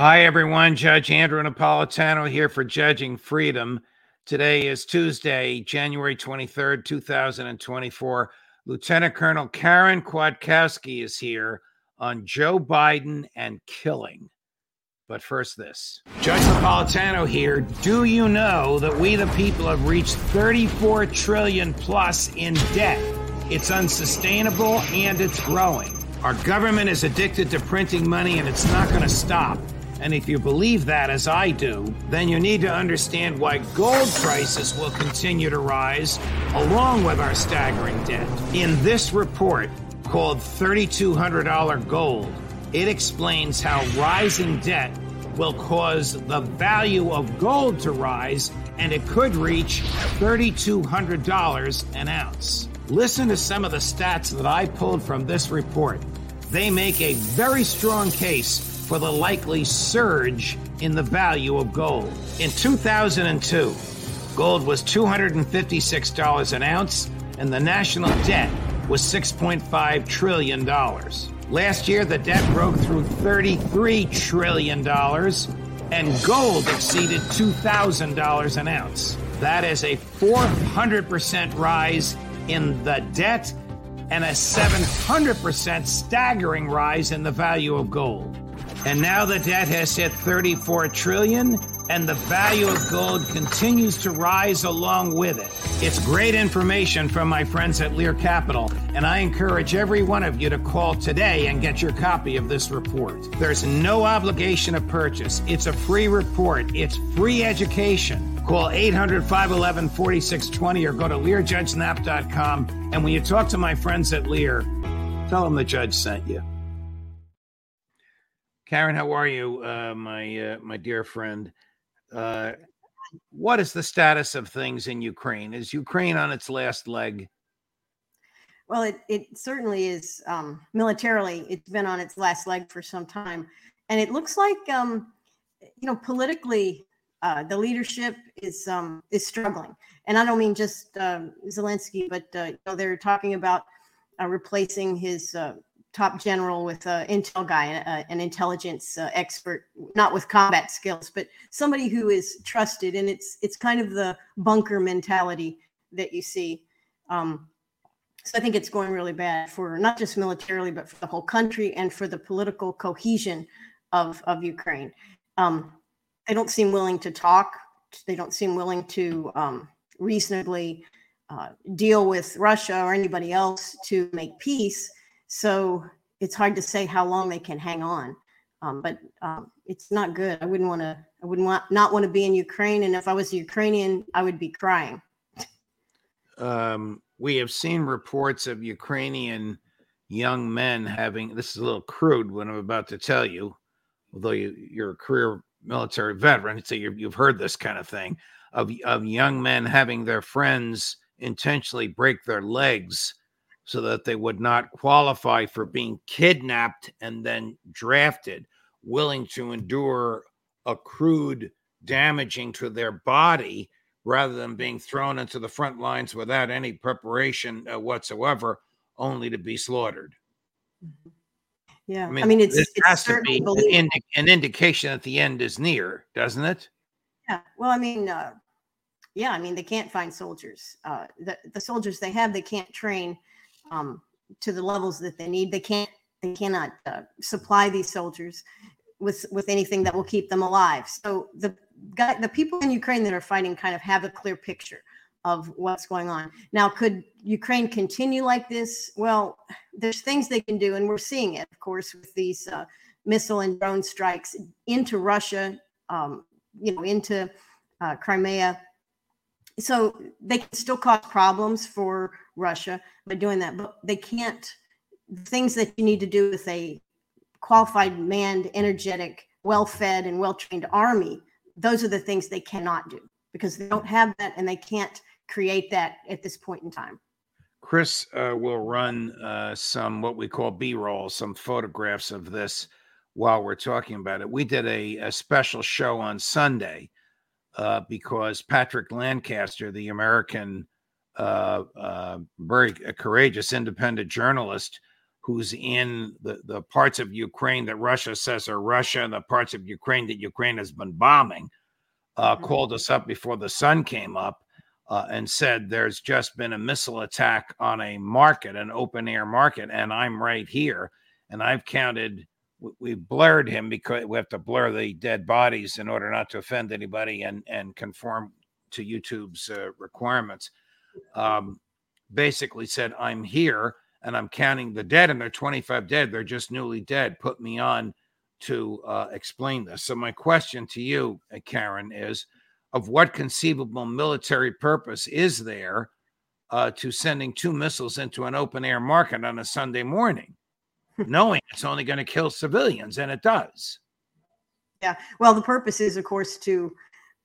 Hi, everyone. Judge Andrew Napolitano here for Judging Freedom. Today is Tuesday, January 23rd, 2024. Lieutenant Colonel Karen Kwiatkowski is here on Joe Biden and killing. But first, this Judge Napolitano here. Do you know that we, the people, have reached 34 trillion plus in debt? It's unsustainable and it's growing. Our government is addicted to printing money and it's not going to stop. And if you believe that, as I do, then you need to understand why gold prices will continue to rise along with our staggering debt. In this report called $3,200 Gold, it explains how rising debt will cause the value of gold to rise and it could reach $3,200 an ounce. Listen to some of the stats that I pulled from this report. They make a very strong case for the likely surge in the value of gold. In 2002, gold was $256 an ounce, and the national debt was $6.5 trillion. Last year, the debt broke through $33 trillion, and gold exceeded $2,000 an ounce. That is a 400% rise in the debt and a 700% staggering rise in the value of gold. And now the debt has hit 34 trillion and the value of gold continues to rise along with it. It's great information from my friends at Lear Capital, and I encourage every one of you to call today and get your copy of this report. There's no obligation to purchase. It's a free report. It's free education. Call 800 511 4620 or go to LearJudgeNap.com. And when you talk to my friends at Lear, tell them the judge sent you. Karen, how are you, uh, my uh, my dear friend? Uh, what is the status of things in Ukraine? Is Ukraine on its last leg? Well, it, it certainly is um, militarily. It's been on its last leg for some time, and it looks like um, you know politically uh, the leadership is um, is struggling. And I don't mean just um, Zelensky, but uh, you know, they're talking about uh, replacing his uh, top general with an intel guy, uh, an intelligence uh, expert, not with combat skills, but somebody who is trusted. And it's it's kind of the bunker mentality that you see. Um, so I think it's going really bad for not just militarily, but for the whole country and for the political cohesion of of Ukraine. Um, they don't seem willing to talk. They don't seem willing to um, reasonably uh, deal with Russia or anybody else to make peace so it's hard to say how long they can hang on. Um, but um, it's not good. I wouldn't want to. I wouldn't want not want to be in Ukraine. And if I was Ukrainian, I would be crying. Um, we have seen reports of Ukrainian young men having. This is a little crude what I'm about to tell you, although you, you're a career military veteran, so you have heard this kind of thing of of young men having their friends intentionally break their legs so that they would not qualify for being kidnapped and then drafted, willing to endure a crude damaging to their body rather than being thrown into the front lines without any preparation uh, whatsoever, only to be slaughtered. Yeah, I mean, I mean it's, it has to be an, indi- an, indication that the end is near, doesn't it? Yeah. Well, I mean, uh, yeah, I mean, they can't find soldiers. Uh, the, the soldiers they have, they can't train um, to the levels that they need. They can't they cannot uh, supply these soldiers. with with anything that will keep them alive. So the the people in Ukraine that are fighting kind of have a clear picture of what's going on. Now, could Ukraine continue like this? Well, there's things they can do, and we're seeing it, of course, with these uh, missile and drone strikes into Russia, um, you know, into uh, Crimea. So they can still cause problems for Russia by doing that, but they can't. Things that you need to do with a qualified, manned, energetic, well-fed, and well-trained army. Those are the things they cannot do because they don't have that, and they can't create that at this point in time. Chris uh, will run uh, some what we call B roll, some photographs of this while we're talking about it. We did a, a special show on Sunday uh, because Patrick Lancaster, the American, uh, uh, very courageous independent journalist who's in the, the parts of Ukraine that Russia says are Russia and the parts of Ukraine that Ukraine has been bombing, uh, mm-hmm. called us up before the sun came up uh, and said there's just been a missile attack on a market, an open air market, and I'm right here. And I've counted, we blurred him because we have to blur the dead bodies in order not to offend anybody and, and conform to YouTube's uh, requirements. Um, basically said, I'm here and I'm counting the dead, and they're 25 dead. They're just newly dead. Put me on to uh, explain this. So, my question to you, uh, Karen, is of what conceivable military purpose is there uh, to sending two missiles into an open air market on a Sunday morning, knowing it's only going to kill civilians, and it does. Yeah, well, the purpose is, of course, to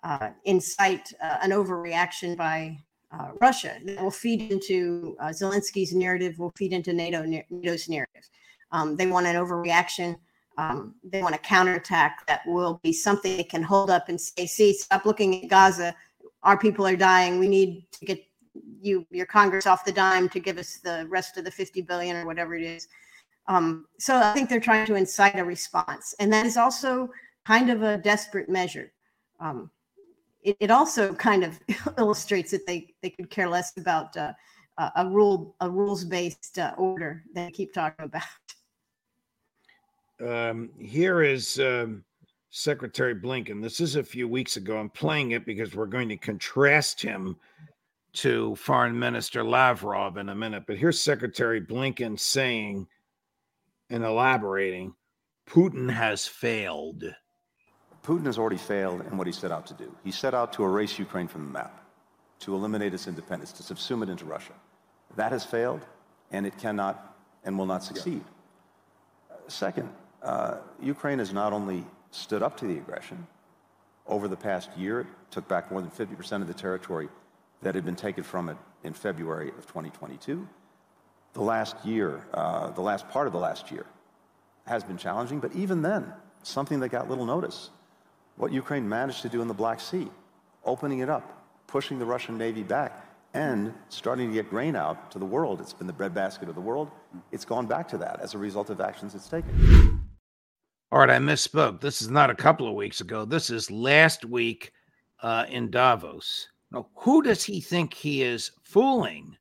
uh, incite uh, an overreaction by uh, Russia that will feed into uh, Zelensky's narrative, will feed into NATO NATO's narrative. Um, they want an overreaction um, they want a counterattack that will be something they can hold up and say, see, stop looking at Gaza. Our people are dying. We need to get you, your Congress off the dime to give us the rest of the 50 billion or whatever it is. Um, so I think they're trying to incite a response. And that is also kind of a desperate measure. Um, it, it, also kind of illustrates that they, they could care less about uh, a rule, a rules based uh, order they keep talking about. Um, here is um, Secretary Blinken. This is a few weeks ago. I'm playing it because we're going to contrast him to Foreign Minister Lavrov in a minute. But here's Secretary Blinken saying and elaborating Putin has failed. Putin has already failed in what he set out to do. He set out to erase Ukraine from the map, to eliminate its independence, to subsume it into Russia. That has failed, and it cannot and will not succeed. Yeah. Second, uh, Ukraine has not only stood up to the aggression, over the past year, it took back more than 50% of the territory that had been taken from it in February of 2022. The last year, uh, the last part of the last year, has been challenging, but even then, something that got little notice. What Ukraine managed to do in the Black Sea, opening it up, pushing the Russian Navy back, and starting to get grain out to the world. It's been the breadbasket of the world. It's gone back to that as a result of actions it's taken. All right, I misspoke. This is not a couple of weeks ago. This is last week uh, in Davos. Now, who does he think he is fooling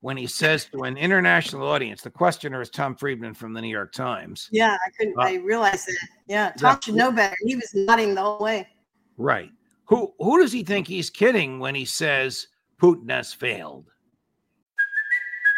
when he says to an international audience? The questioner is Tom Friedman from the New York Times. Yeah, I couldn't. Uh, I realized that. Yeah, Tom yeah. should know better. He was nodding the whole way. Right. Who who does he think he's kidding when he says Putin has failed?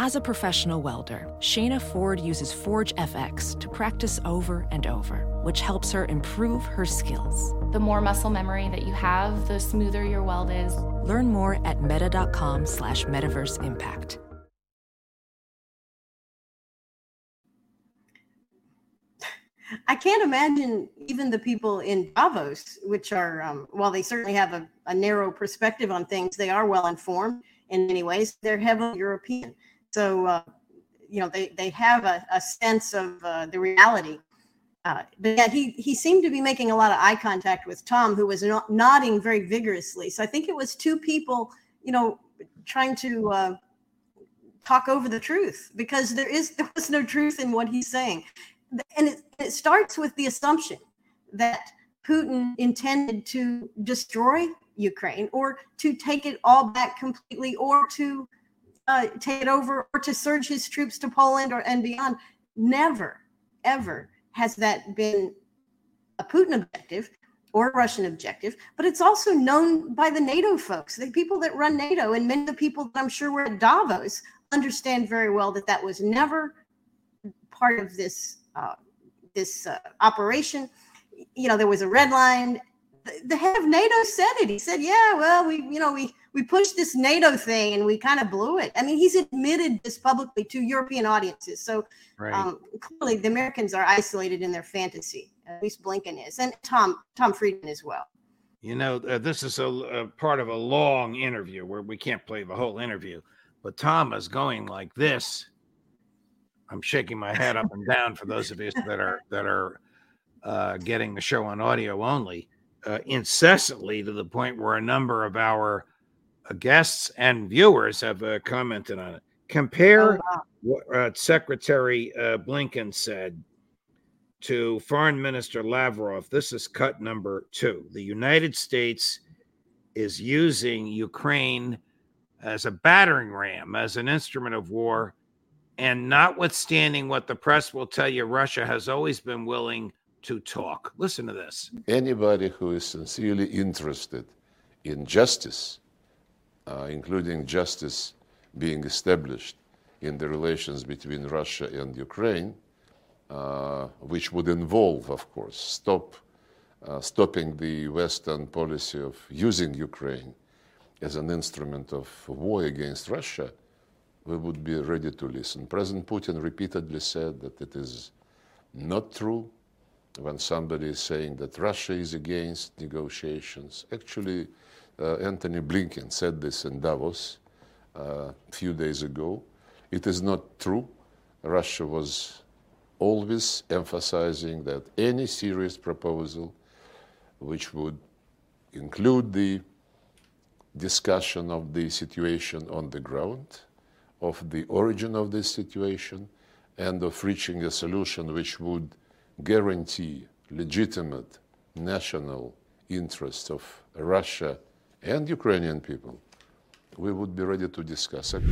As a professional welder, Shayna Ford uses Forge FX to practice over and over, which helps her improve her skills. The more muscle memory that you have, the smoother your weld is. Learn more at meta.com slash metaverse impact. I can't imagine even the people in Davos, which are, um, while they certainly have a, a narrow perspective on things, they are well informed in many ways. They're heavily European so uh, you know they they have a, a sense of uh, the reality uh, but he he seemed to be making a lot of eye contact with Tom, who was no- nodding very vigorously. So I think it was two people, you know, trying to uh, talk over the truth because there is there was no truth in what he's saying, and it, it starts with the assumption that Putin intended to destroy Ukraine or to take it all back completely or to uh, take it over or to surge his troops to Poland or and beyond. Never, ever has that been a Putin objective or a Russian objective, but it's also known by the NATO folks, the people that run NATO, and many of the people that I'm sure were at Davos understand very well that that was never part of this uh, this uh, operation. You know, there was a red line. The, head of NATO said it. He said, "Yeah, well, we, you know, we we pushed this NATO thing and we kind of blew it." I mean, he's admitted this publicly to European audiences. So Right. um, clearly, the Americans are isolated in their fantasy. At least Blinken is, and Tom Tom Friedman as well. You know, uh, this is a, a part of a long interview where we can't play the whole interview, but Tom is going like this. I'm shaking my head up and down for those of you that are that are uh, getting the show on audio only, uh, incessantly to the point where a number of our uh, guests and viewers have uh, commented on it. Compare Oh, wow. what uh, Secretary uh, Blinken said to Foreign Minister Lavrov. This is cut number two. The United States is using Ukraine as a battering ram, as an instrument of war. And notwithstanding what the press will tell you, Russia has always been willing to talk. Listen to this. anybody who is sincerely interested in justice, uh, including justice being established in the relations between Russia and Ukraine, uh, which would involve, of course, stop, uh, stopping the Western policy of using Ukraine as an instrument of war against Russia, we would be ready to listen. President Putin repeatedly said that it is not true when somebody is saying that Russia is against negotiations. Actually, uh, Anthony Blinken said this in Davos uh, a few days ago. It is not true. Russia was always emphasizing that any serious proposal which would include the discussion of the situation on the ground, of the origin of this situation, and of reaching a solution which would guarantee legitimate national interests of Russia and Ukrainian people, we would be ready to discuss it.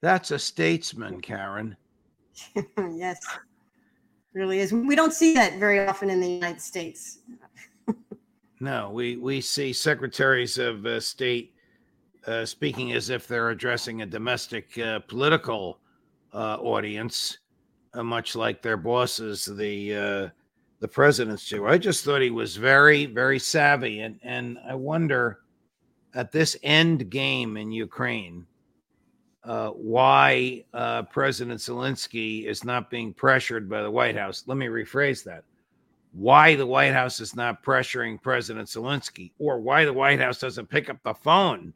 That's a statesman, Karen. yes, really is. We don't see that very often in the United States. No, we we see secretaries of uh, state uh, speaking as if they're addressing a domestic uh, political uh, audience, uh, much like their bosses, the uh, the presidents do. I just thought he was very very savvy, and and I wonder at this end game in Ukraine. Uh, why uh, President Zelensky is not being pressured by the White House. Let me rephrase that why the White House is not pressuring President Zelensky, or why the White House doesn't pick up the phone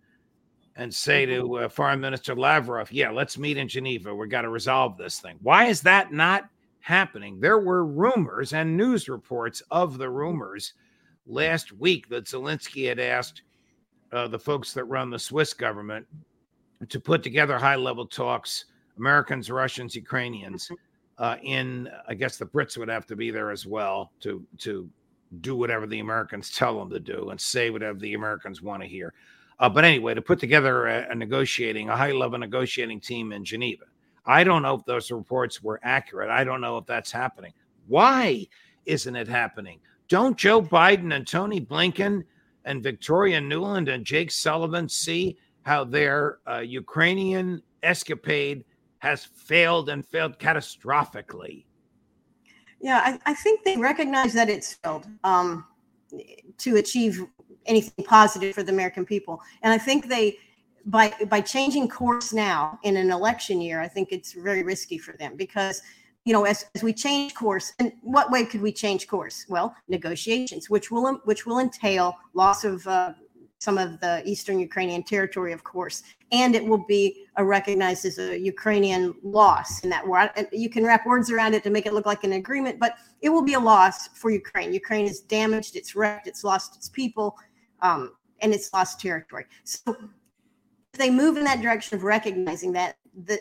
and say to uh, Foreign Minister Lavrov, "Yeah, let's meet in Geneva. We've got to resolve this thing." Why is that not happening? There were rumors and news reports of the rumors last week that Zelensky had asked uh, the folks that run the Swiss government to put together high-level talks, Americans, Russians, Ukrainians uh, in I guess the Brits would have to be there as well to to do whatever the Americans tell them to do and say whatever the Americans want to hear. Uh, but anyway, to put together a, a negotiating, a high level negotiating team in Geneva. I don't know if those reports were accurate. I don't know if that's happening. Why isn't it happening? Don't Joe Biden and Tony Blinken and Victoria Nuland and Jake Sullivan see how their uh, Ukrainian escapade has failed and failed catastrophically? Yeah, I, I think they recognize that it's failed um, to achieve anything positive for the American people, and I think they by by changing course now in an election year, I think it's very risky for them because you know as, as we change course, and what way could we change course? Well, negotiations, which will which will entail loss of uh, some of the eastern Ukrainian territory, of course, and it will be a recognized as a Ukrainian loss in that war. You can wrap words around it to make it look like an agreement, but it will be a loss for Ukraine. Ukraine is damaged, it's wrecked, it's lost its people, um, and it's lost territory. So if they move in that direction of recognizing that, the,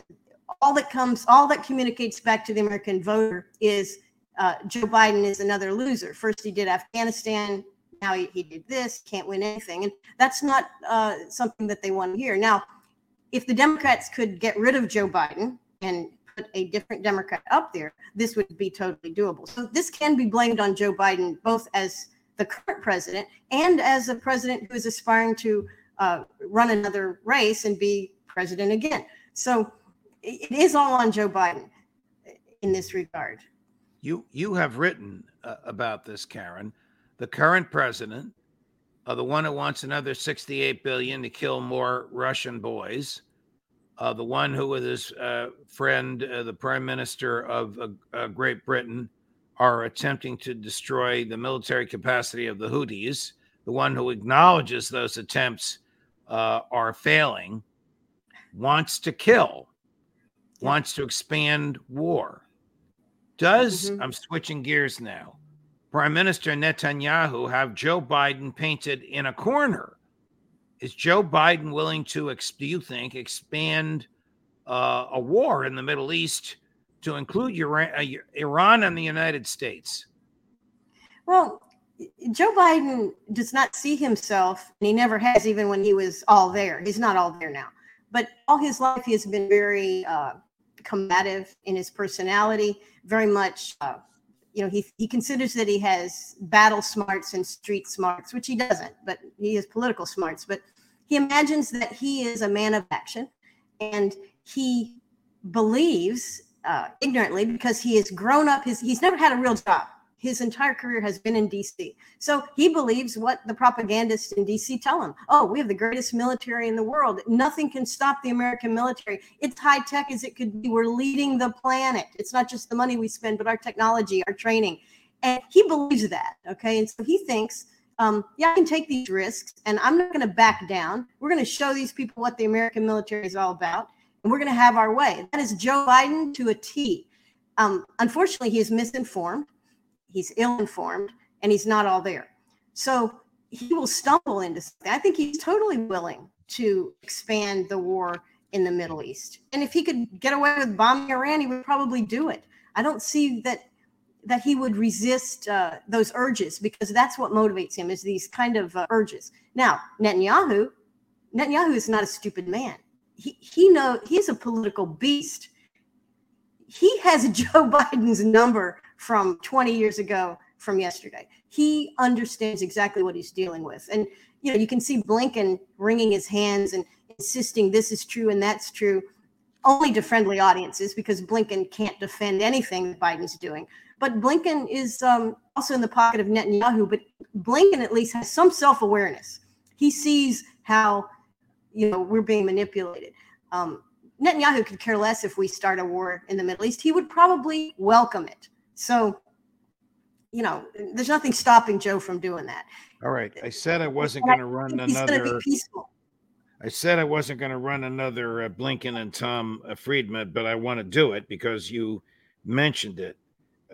all that comes, all that communicates back to the American voter is uh, Joe Biden is another loser. First, he did Afghanistan. Now he, he did this. Can't win anything, and that's not uh, something that they want to hear. Now, if the Democrats could get rid of Joe Biden and put a different Democrat up there, this would be totally doable. So this can be blamed on Joe Biden, both as the current president and as a president who is aspiring to uh, run another race and be president again. So it is all on Joe Biden in this regard. You you have written uh, about this, Karen. The current president, uh, the one who wants another 68 billion to kill more Russian boys, uh, the one who with his uh, friend, uh, the prime minister of uh, Great Britain, are attempting to destroy the military capacity of the Houthis, the one who acknowledges those attempts are failing, wants to kill, wants to expand war. Does mm-hmm. I'm switching gears now. Prime Minister Netanyahu have Joe Biden painted in a corner? Is Joe Biden willing to, do you think, expand uh, a war in the Middle East to include uh, Iran and the United States? Well, Joe Biden does not see himself, and he never has, even when he was all there. He's not all there now. But all his life, he has been very uh, combative in his personality, very much, uh, you know, he, he considers that he has battle smarts and street smarts, which he doesn't, but he has political smarts. But he imagines that he is a man of action and he believes uh, ignorantly because he has grown up his he's never had a real job his entire career has been in DC. So he believes what the propagandists in DC tell him. Oh, we have the greatest military in the world. Nothing can stop the American military. It's high tech as it could be. We're leading the planet. It's not just the money we spend, but our technology, our training. And he believes that. Okay. And so he thinks, um, yeah, I can take these risks and I'm not going to back down. We're going to show these people what the American military is all about and we're going to have our way. That is Joe Biden to a T. Um, unfortunately, he is misinformed he's ill informed and he's not all there. So he will stumble into something. I think he's totally willing to expand the war in the Middle East. And if he could get away with bombing Iran, he would probably do it. I don't see that that he would resist uh, those urges because that's what motivates him is these kind of uh, urges. Now, Netanyahu, Netanyahu is not a stupid man. He he know he's a political beast. He has Joe Biden's number from 20 years ago from yesterday. He understands exactly what he's dealing with. And, you know, you can see Blinken wringing his hands and insisting this is true and that's true only to friendly audiences because Blinken can't defend anything that Biden's doing. But Blinken is um, also in the pocket of Netanyahu, but Blinken at least has some self awareness. He sees how, you know, we're being manipulated. Um, Netanyahu could care less if we start a war in the Middle East. He would probably welcome it. So, you know, there's nothing stopping Joe from doing that. All right. I said I wasn't going to run another. I said I wasn't going to run another uh, Blinken and Tom uh, Friedman, but I want to do it because you mentioned it.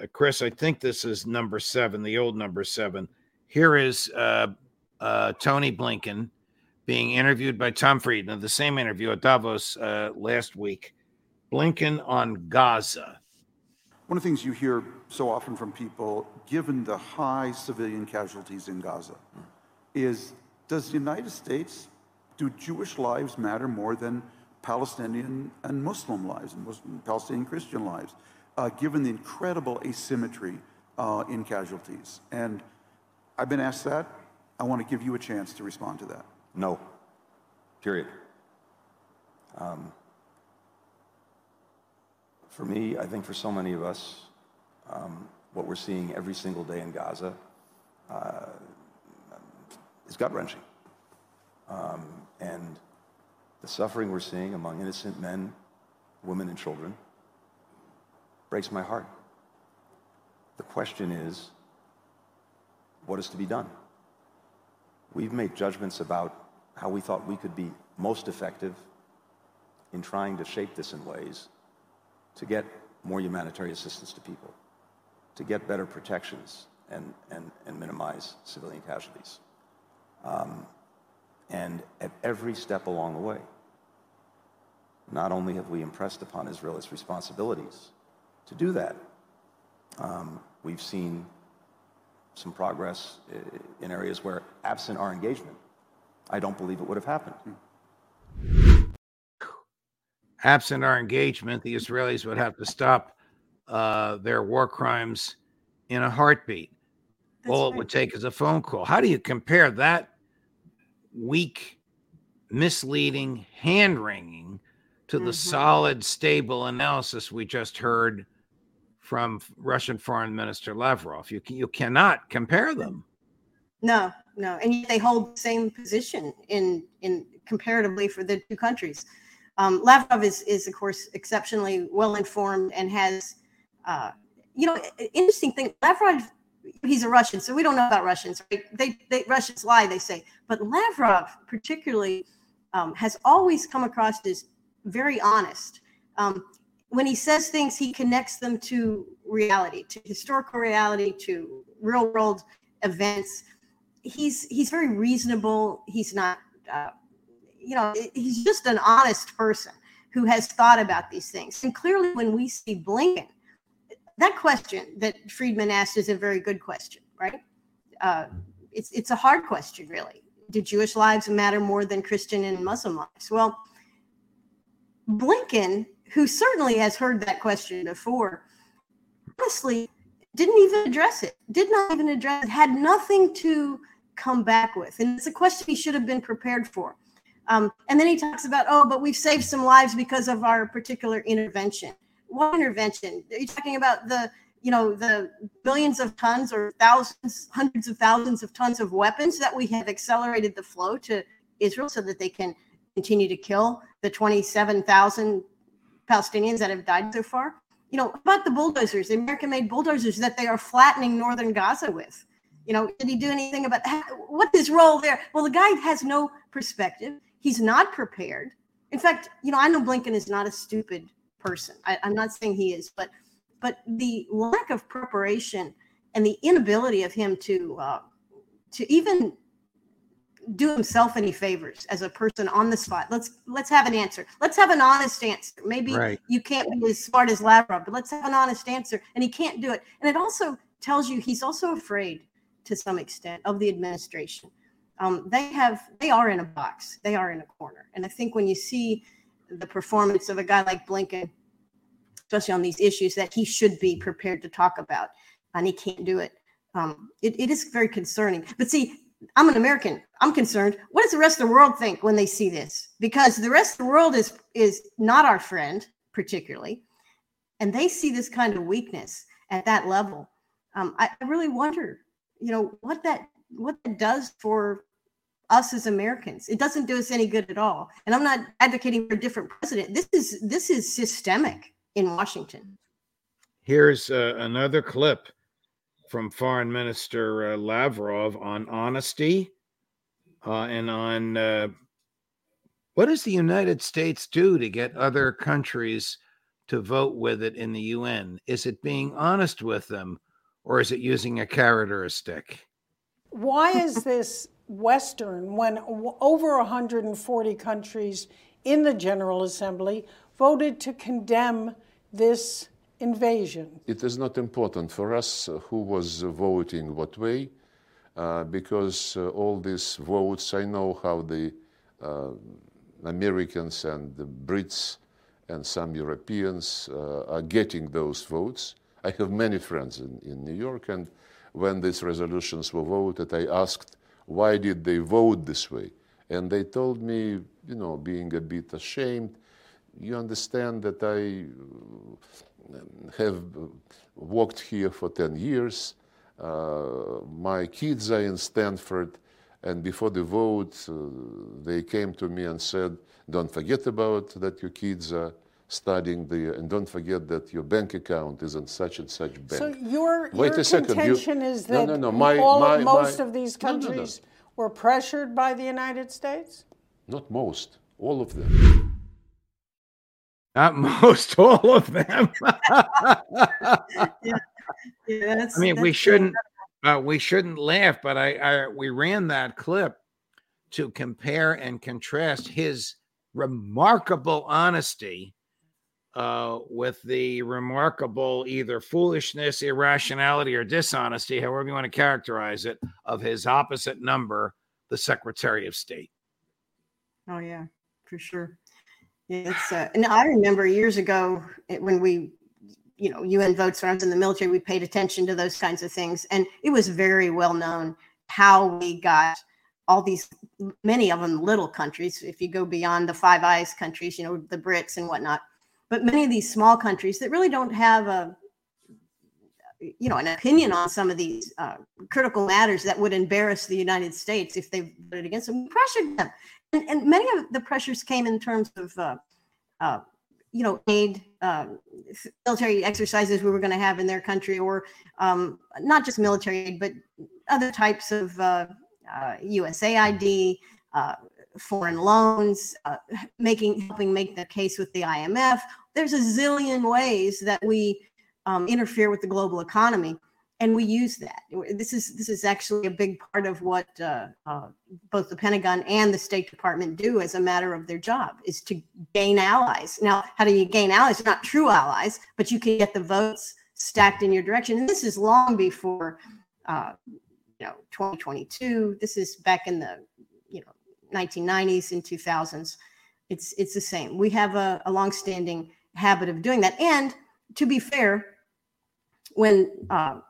Uh, Chris, I think this is number seven, the old number seven. Here is uh, uh, Tony Blinken being interviewed by Tom Friedman, the same interview at Davos uh, last week. Blinken on Gaza. One of the things you hear so often from people, given the high civilian casualties in Gaza, is does the United States, do Jewish lives matter more than Palestinian and Muslim lives, and Muslim, Palestinian Christian lives, uh, given the incredible asymmetry uh, in casualties? And I've been asked that. I want to give you a chance to respond to that. No. Period. Um, for me, I think for so many of us, um, what we're seeing every single day in Gaza uh, is gut wrenching. Um, and the suffering we're seeing among innocent men, women, and children breaks my heart. The question is what is to be done? We've made judgments about how we thought we could be most effective in trying to shape this in ways to get more humanitarian assistance to people, to get better protections and, and, and minimize civilian casualties. Um, and at every step along the way, not only have we impressed upon Israel its responsibilities to do that, um, we've seen some progress in areas where, absent our engagement, I don't believe it would have happened. Absent our engagement, the Israelis would have to stop uh, their war crimes in a heartbeat. That's All right. it would take is a phone call. How do you compare that weak, misleading hand wringing to mm-hmm. the solid, stable analysis we just heard from Russian Foreign Minister Lavrov. You you cannot compare them. No, no, and they hold the same position in in comparatively for the two countries. Um, Lavrov is is of course exceptionally well informed and has, uh, you know, interesting thing. Lavrov, he's a Russian, so we don't know about Russians. Right? They they Russians lie, they say, but Lavrov particularly um, has always come across as very honest. Um, when he says things, he connects them to reality, to historical reality, to real world events. He's he's very reasonable. He's not, uh, you know, he's just an honest person who has thought about these things. And clearly, when we see Blinken, that question that Friedman asked is a very good question, right? Uh, it's it's a hard question, really. Do Jewish lives matter more than Christian and Muslim lives? Well, Blinken who certainly has heard that question before, honestly didn't even address it, did not even address it, had nothing to come back with. And it's a question he should have been prepared for. Um, and then he talks about, oh, but we've saved some lives because of our particular intervention. What intervention? Are you talking about the, you know, the billions of tons or thousands, hundreds of thousands of tons of weapons that we have accelerated the flow to Israel so that they can continue to kill the 27,000 Palestinians that have died so far. You know, about the bulldozers, the American made bulldozers that they are flattening northern Gaza with. You know, did he do anything about what his role there? Well, the guy has no perspective. He's not prepared. In fact, you know, I know Blinken is not a stupid person. I, I'm not saying he is, but but the lack of preparation and the inability of him to uh, to even do himself any favors as a person on the spot. Let's let's have an answer. Let's have an honest answer. Maybe right. you can't be as smart as Lavrov, but let's have an honest answer. And he can't do it. And it also tells you he's also afraid to some extent of the administration. Um, they have they are in a box. They are in a corner. And I think when you see the performance of a guy like Blinken, especially on these issues that he should be prepared to talk about, and he can't do it. Um, it, it is very concerning. But see, I'm an American. I'm concerned. What does the rest of the world think when they see this? Because the rest of the world is is not our friend, particularly, and they see this kind of weakness at that level. Um, I, I really wonder, you know, what that what that does for us as Americans. It doesn't do us any good at all. And I'm not advocating for a different president. This is this is systemic in Washington. Here's uh, another clip from Foreign Minister uh, Lavrov on honesty uh, and on uh, what does the United States do to get other countries to vote with it in the UN? Is it being honest with them or is it using a carrot or a stick? Why is this Western when over 140 countries in the General Assembly voted to condemn this invasion? It is not important for us who was voting what way, uh, because uh, all these votes, I know how the uh, Americans and the Brits and some Europeans uh, are getting those votes. I have many friends in, in New York, and when these resolutions were voted, I asked, why did they vote this way? And they told me, you know, being a bit ashamed, you understand that I have worked here for 10 years. Uh, my kids are in Stanford, and before the vote, uh, they came to me and said, don't forget about that your kids are studying the, and don't forget that your bank account is in such and such bank. So your, Wait your a second. contention you, is that no, no, no. My, all, my, most my, of these countries were pressured by the United States? Not most, all of them. Not most, all of them. yeah. Yeah, I mean, we shouldn't uh, we shouldn't laugh, but I, I we ran that clip to compare and contrast his remarkable honesty uh, with the remarkable either foolishness, irrationality, or dishonesty, however you want to characterize it, of his opposite number, the Secretary of State. Oh yeah, for sure. It's uh, and I remember years ago when we, you know, UN votes when I was in the military, we paid attention to those kinds of things, and it was very well known how we got all these many of them little countries. If you go beyond the Five Eyes countries, you know, the Brits and whatnot, but many of these small countries that really don't have a you know an opinion on some of these uh, critical matters that would embarrass the United States if they voted against them. We pressured them, and, and many of the pressures came in terms of uh, uh, you know aid, uh, military exercises we were going to have in their country, or um, not just military aid, but other types of uh, uh, USAID. Uh, foreign loans, uh, making helping make the case with the IMF. There's a zillion ways that we um, interfere with the global economy, and we use that. This is this is actually a big part of what uh, uh, both the Pentagon and the State Department do as a matter of their job is to gain allies. Now, how do you gain allies? Not true allies, but you can get the votes stacked in your direction. And this is long before. Uh, you know, 2022. This is back in the you know 1990s and 2000s. It's it's the same. We have a, a longstanding habit of doing that. And to be fair, when uh,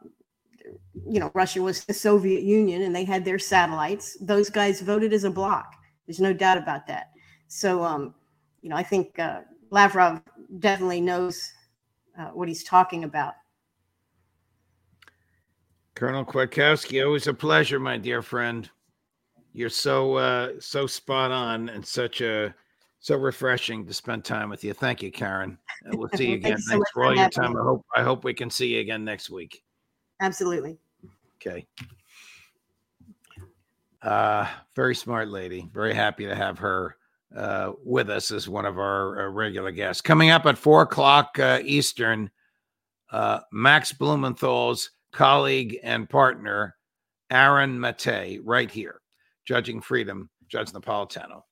you know Russia was the Soviet Union and they had their satellites, those guys voted as a bloc. There's no doubt about that. So um, you know, I think uh, Lavrov definitely knows uh, what he's talking about. Colonel Kwiatkowski, always a pleasure, my dear friend. You're so uh, so spot on and such a so refreshing to spend time with you. Thank you, Karen. Uh, We'll see you again. so Thanks much for for all your time. me. I hope I hope we can see you again next week. Absolutely. Okay. Uh, very smart lady. Very happy to have her uh, with us as one of our uh, regular guests. Coming up at four o'clock uh, Eastern, uh, Max Blumenthal's colleague and partner, Aaron Mate, right here, Judging Freedom, Judge Napolitano.